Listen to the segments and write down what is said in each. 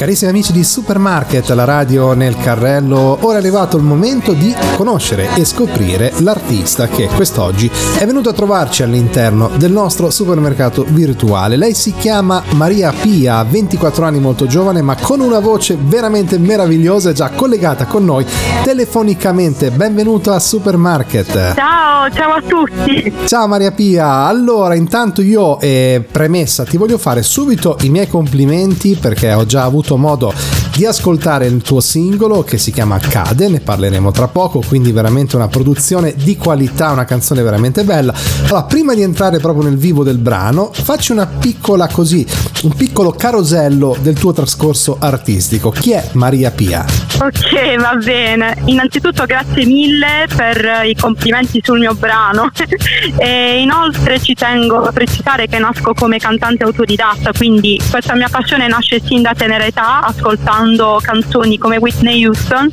Carissimi amici di Supermarket, la radio nel carrello, ora è arrivato il momento di conoscere e scoprire l'artista che quest'oggi è venuto a trovarci all'interno del nostro supermercato virtuale. Lei si chiama Maria Pia, 24 anni molto giovane ma con una voce veramente meravigliosa, è già collegata con noi telefonicamente. Benvenuta a Supermarket. Ciao, ciao a tutti. Ciao Maria Pia, allora intanto io eh, premessa ti voglio fare subito i miei complimenti perché ho già avuto modo di ascoltare il tuo singolo che si chiama Cade, ne parleremo tra poco, quindi veramente una produzione di qualità, una canzone veramente bella. Allora, prima di entrare proprio nel vivo del brano, facci una piccola così, un piccolo carosello del tuo trascorso artistico. Chi è Maria Pia? Ok, va bene. Innanzitutto grazie mille per i complimenti sul mio brano. e inoltre ci tengo a precisare che nasco come cantante autodidatta, quindi questa mia passione nasce sin da tenera età, ascoltando canzoni come Whitney Houston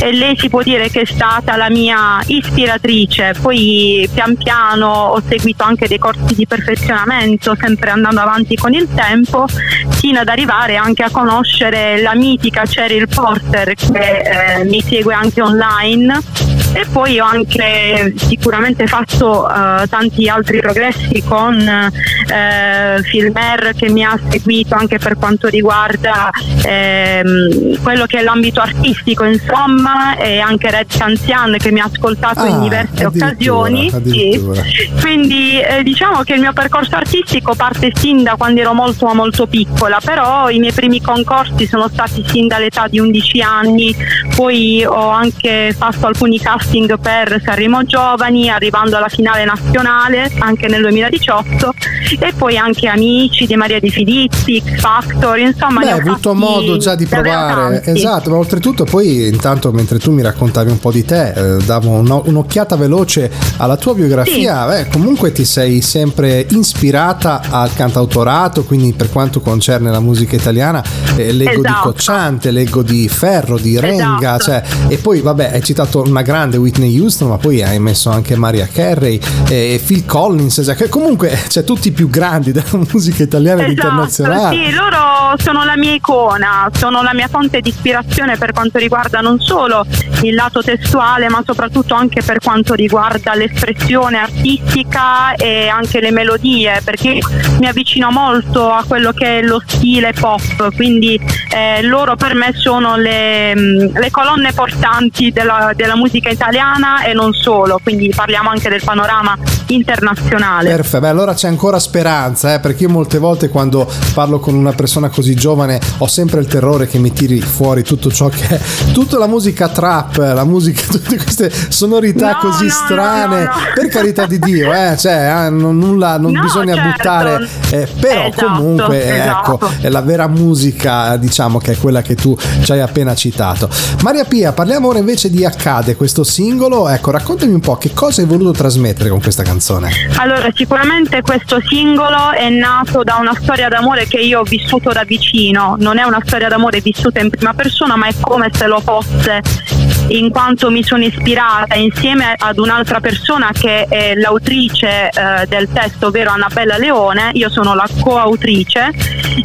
e lei si può dire che è stata la mia ispiratrice. Poi pian piano ho seguito anche dei corsi di perfezionamento, sempre andando avanti con il tempo, fino ad arrivare anche a conoscere la mitica Cheryl Porter che eh, mi segue anche online e poi ho anche sicuramente fatto uh, tanti altri progressi con uh, Filmer che mi ha seguito anche per quanto riguarda uh, quello che è l'ambito artistico insomma e anche Red Canzian che mi ha ascoltato ah, in diverse occasioni sì. quindi eh, diciamo che il mio percorso artistico parte sin da quando ero molto molto piccola però i miei primi concorsi sono stati sin dall'età di 11 anni poi ho anche fatto alcuni casi casting per Sanremo Giovani, arrivando alla finale nazionale anche nel 2018 e poi anche Amici di Maria Di Filippi, X Factor, insomma. Beh, hai avuto modo già di provare, esatto, ma oltretutto poi intanto mentre tu mi raccontavi un po' di te, eh, davo un, un'occhiata veloce alla tua biografia, sì. beh, comunque ti sei sempre ispirata al cantautorato, quindi per quanto concerne la musica italiana, eh, leggo esatto. di Cocciante, leggo di Ferro, di Renga, esatto. cioè, e poi vabbè hai citato una grande grande Whitney Houston, ma poi hai messo anche Maria Carey e Phil Collins, cioè, che comunque c'è tutti i più grandi della musica italiana esatto, ed internazionale. Sì, loro sono la mia icona, sono la mia fonte di ispirazione per quanto riguarda non solo il lato testuale, ma soprattutto anche per quanto riguarda l'espressione artistica e anche le melodie, perché mi avvicino molto a quello che è lo stile pop, quindi eh, loro per me sono le, le colonne portanti della, della musica italiana e non solo, quindi parliamo anche del panorama internazionale. Perfetto, beh, allora c'è ancora speranza, eh, perché io molte volte quando parlo con una persona così giovane ho sempre il terrore che mi tiri fuori tutto ciò che è tutta la musica trap, la musica, tutte queste sonorità no, così no, strane, no, per carità di Dio, eh, cioè, eh, non, nulla, non bisogna certo. buttare, eh, però esatto, comunque ecco, esatto. ecco, è la vera musica, diciamo che è quella che tu ci hai appena citato. Maria Pia, parliamo ora invece di Accade, questo singolo, ecco, raccontami un po' che cosa hai voluto trasmettere con questa canzone. Allora, sicuramente questo singolo è nato da una storia d'amore che io ho vissuto da vicino, non è una storia d'amore vissuta in prima persona, ma è come se lo fosse in quanto mi sono ispirata insieme ad un'altra persona che è l'autrice eh, del testo, ovvero Annabella Leone, io sono la coautrice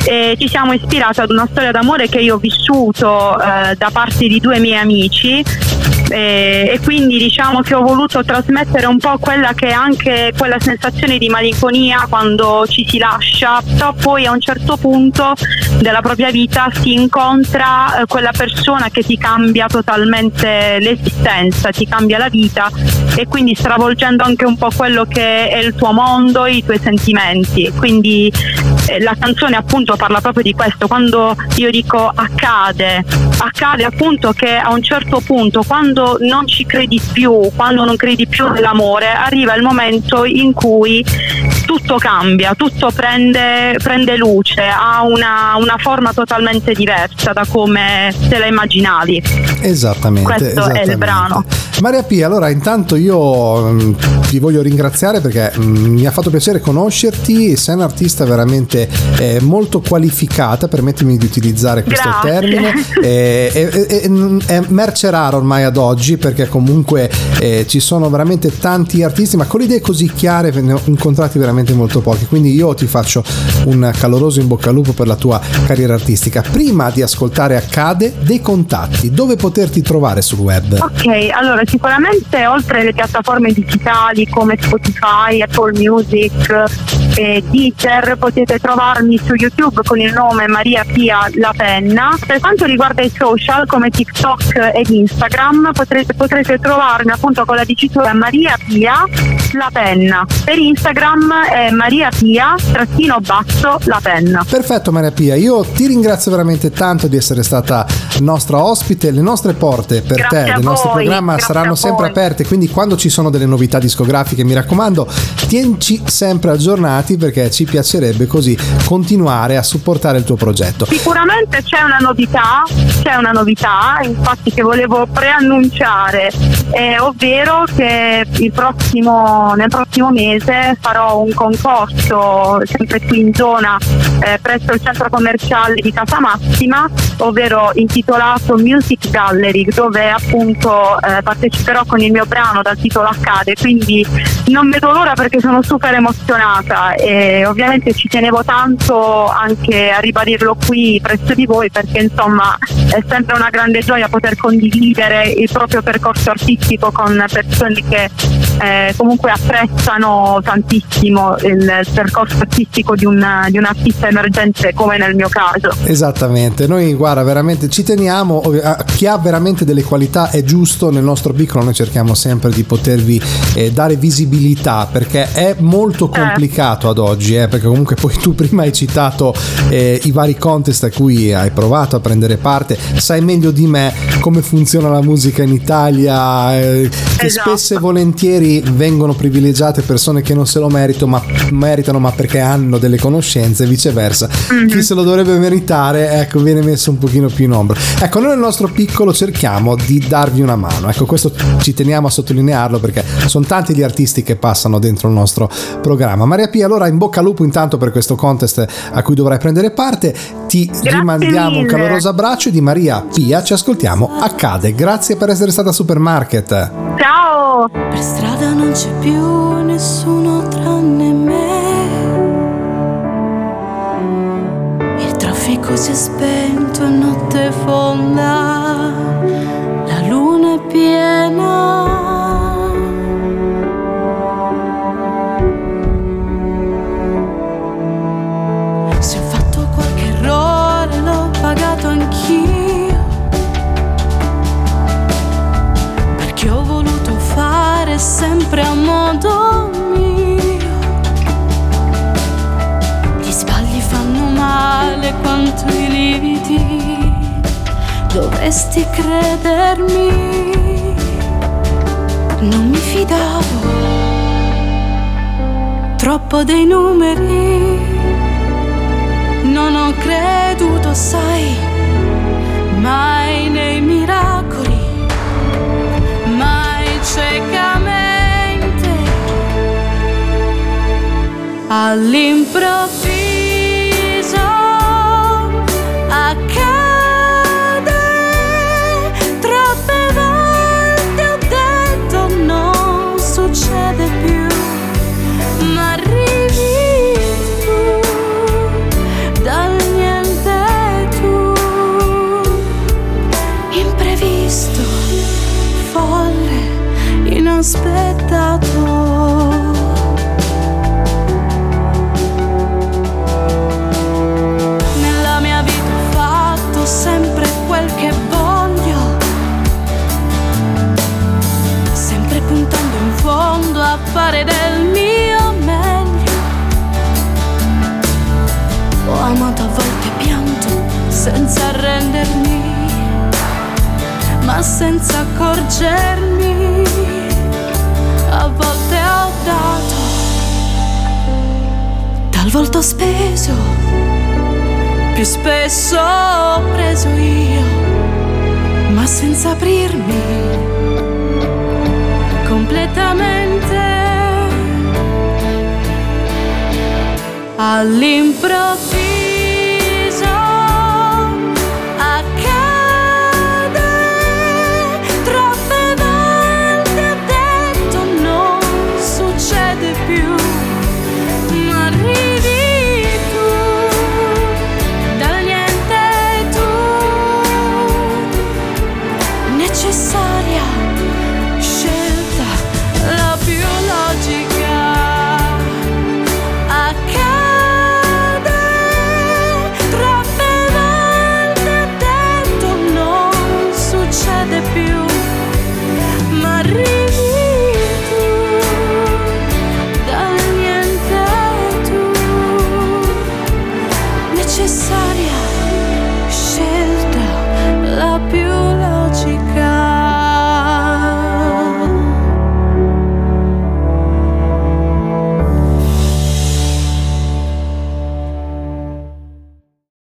e ci siamo ispirati ad una storia d'amore che io ho vissuto eh, da parte di due miei amici e, e, quindi diciamo che ho voluto trasmettere un po' quella che è anche quella sensazione di malinconia quando ci si lascia, però poi a un certo punto della propria vita si incontra eh, quella persona che ti cambia totalmente l'esistenza, ti cambia la vita e quindi stravolgendo anche un po' quello che è il tuo mondo, i tuoi sentimenti. Quindi eh, la canzone appunto parla proprio di questo, quando io dico accade, accade appunto che a un certo punto quando non ci credi più, quando non credi più nell'amore, arriva il momento in cui tutto cambia, tutto prende, prende luce, ha una, una, forma totalmente diversa da come te la immaginavi. Esattamente. Questo esattamente. è il brano. Maria P, allora intanto io mh, ti voglio ringraziare perché mh, mi ha fatto piacere conoscerti, sei un'artista veramente eh, molto qualificata, permettimi di utilizzare questo Grazie. termine, eh, è, è, merce rara ormai ad oggi perché comunque eh, ci sono veramente tanti artisti, ma con le idee così chiare ne ho incontrati veramente veramente molto pochi. Quindi io ti faccio un caloroso in bocca al lupo per la tua carriera artistica. Prima di ascoltare Accade, dei contatti, dove poterti trovare sul web? Ok, allora sicuramente oltre alle piattaforme digitali come Spotify, Apple Music e Deezer potete trovarmi su YouTube con il nome Maria Pia La Penna. Per quanto riguarda i social come TikTok ed Instagram potrete, potrete trovarmi appunto con la dicitura Maria Pia La Penna. Per Instagram è Maria Pia trattino basso La Penna. Perfetto Maria Pia, io ti ringrazio veramente tanto di essere stata nostra ospite, le nostre porte per Grazie te, del nostro voi, programma saranno sempre aperte, quindi quando ci sono delle novità discografiche mi raccomando tienci sempre aggiornati perché ci piacerebbe così continuare a supportare il tuo progetto. Sicuramente c'è una novità, c'è una novità, infatti che volevo preannunciare, eh, ovvero che prossimo, nel prossimo mese farò un concorso sempre qui in zona eh, presso il centro commerciale di Casa Massima, ovvero intitolato Music Gallery, dove appunto eh, parteciperò con il mio brano dal titolo Accade, quindi non vedo l'ora perché sono super emozionata e ovviamente ci tenevo tanto anche a ribadirlo qui presso di voi perché insomma è sempre una grande gioia poter condividere il proprio percorso artistico con persone che eh, comunque apprezzano tantissimo il percorso artistico di un, di un artista emergente come nel mio caso. Esattamente, noi guarda veramente ci teniamo, chi ha veramente delle qualità è giusto, nel nostro piccolo noi cerchiamo sempre di potervi eh, dare visibilità perché è molto complicato ad oggi, eh, perché comunque poi tu prima hai citato eh, i vari contest a cui hai provato a prendere parte, sai meglio di me come funziona la musica in Italia, eh, che Esatto. spesso e volentieri vengono privilegiate persone che non se lo merito, ma, meritano ma perché hanno delle conoscenze e viceversa. Chi se lo dovrebbe meritare, ecco, viene messo un pochino più in ombra. Ecco, noi nel nostro piccolo cerchiamo di darvi una mano. Ecco, questo ci teniamo a sottolinearlo perché sono tanti gli artisti che passano dentro il nostro programma. Maria Pia, allora in bocca al lupo intanto per questo contest a cui dovrai prendere parte. Ti rimandiamo un mille. caloroso abbraccio di Maria Pia ci ascoltiamo. Accade. Grazie per essere stata a Supermarket. Ciao! Per strada non c'è più nessuno tranne me. Il traffico si è spento, è notte fonda, Se ho fatto qualche errore l'ho pagato anch'io. Perché ho voluto fare sempre a modo mio. Gli sbagli fanno male quanto i lividi. Dovresti credermi. Non mi fidavo troppo dei numeri. Non ho creduto, sai, mai nei miracoli mai ciecamente. All'improvviso fare del mio meglio. Ho amato a volte pianto senza arrendermi, ma senza accorgermi. A volte ho dato, talvolta ho speso, più spesso ho preso io, ma senza aprirmi completamente. All'improvviso